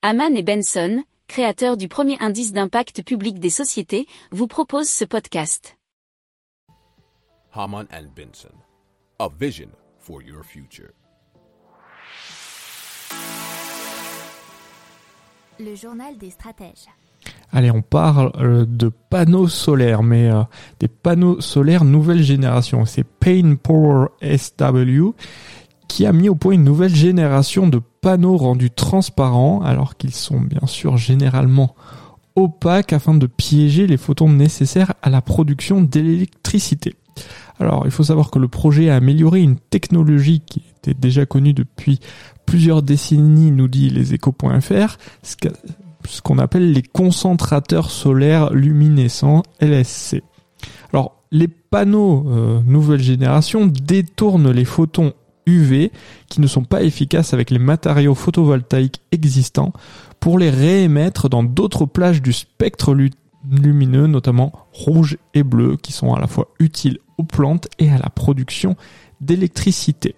Haman et Benson, créateurs du premier indice d'impact public des sociétés, vous proposent ce podcast. Haman and Benson, a vision for your future. Le journal des stratèges. Allez, on parle euh, de panneaux solaires, mais euh, des panneaux solaires nouvelle génération. C'est Pain Power SW qui a mis au point une nouvelle génération de panneaux rendus transparents, alors qu'ils sont bien sûr généralement opaques afin de piéger les photons nécessaires à la production d'électricité. Alors, il faut savoir que le projet a amélioré une technologie qui était déjà connue depuis plusieurs décennies, nous dit leséchos.fr, ce qu'on appelle les concentrateurs solaires luminescents LSC. Alors, les panneaux euh, nouvelle génération détournent les photons Qui ne sont pas efficaces avec les matériaux photovoltaïques existants pour les réémettre dans d'autres plages du spectre lumineux, notamment rouge et bleu, qui sont à la fois utiles aux plantes et à la production d'électricité.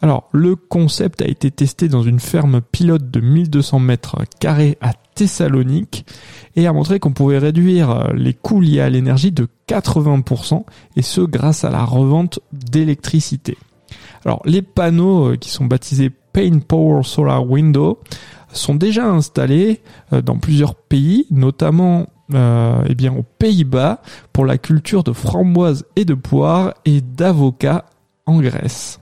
Alors, le concept a été testé dans une ferme pilote de 1200 mètres carrés à Thessalonique et a montré qu'on pouvait réduire les coûts liés à l'énergie de 80% et ce grâce à la revente d'électricité. Alors les panneaux euh, qui sont baptisés Pain Power Solar Window sont déjà installés euh, dans plusieurs pays, notamment euh, eh bien aux Pays-Bas pour la culture de framboises et de poires et d'avocats en Grèce.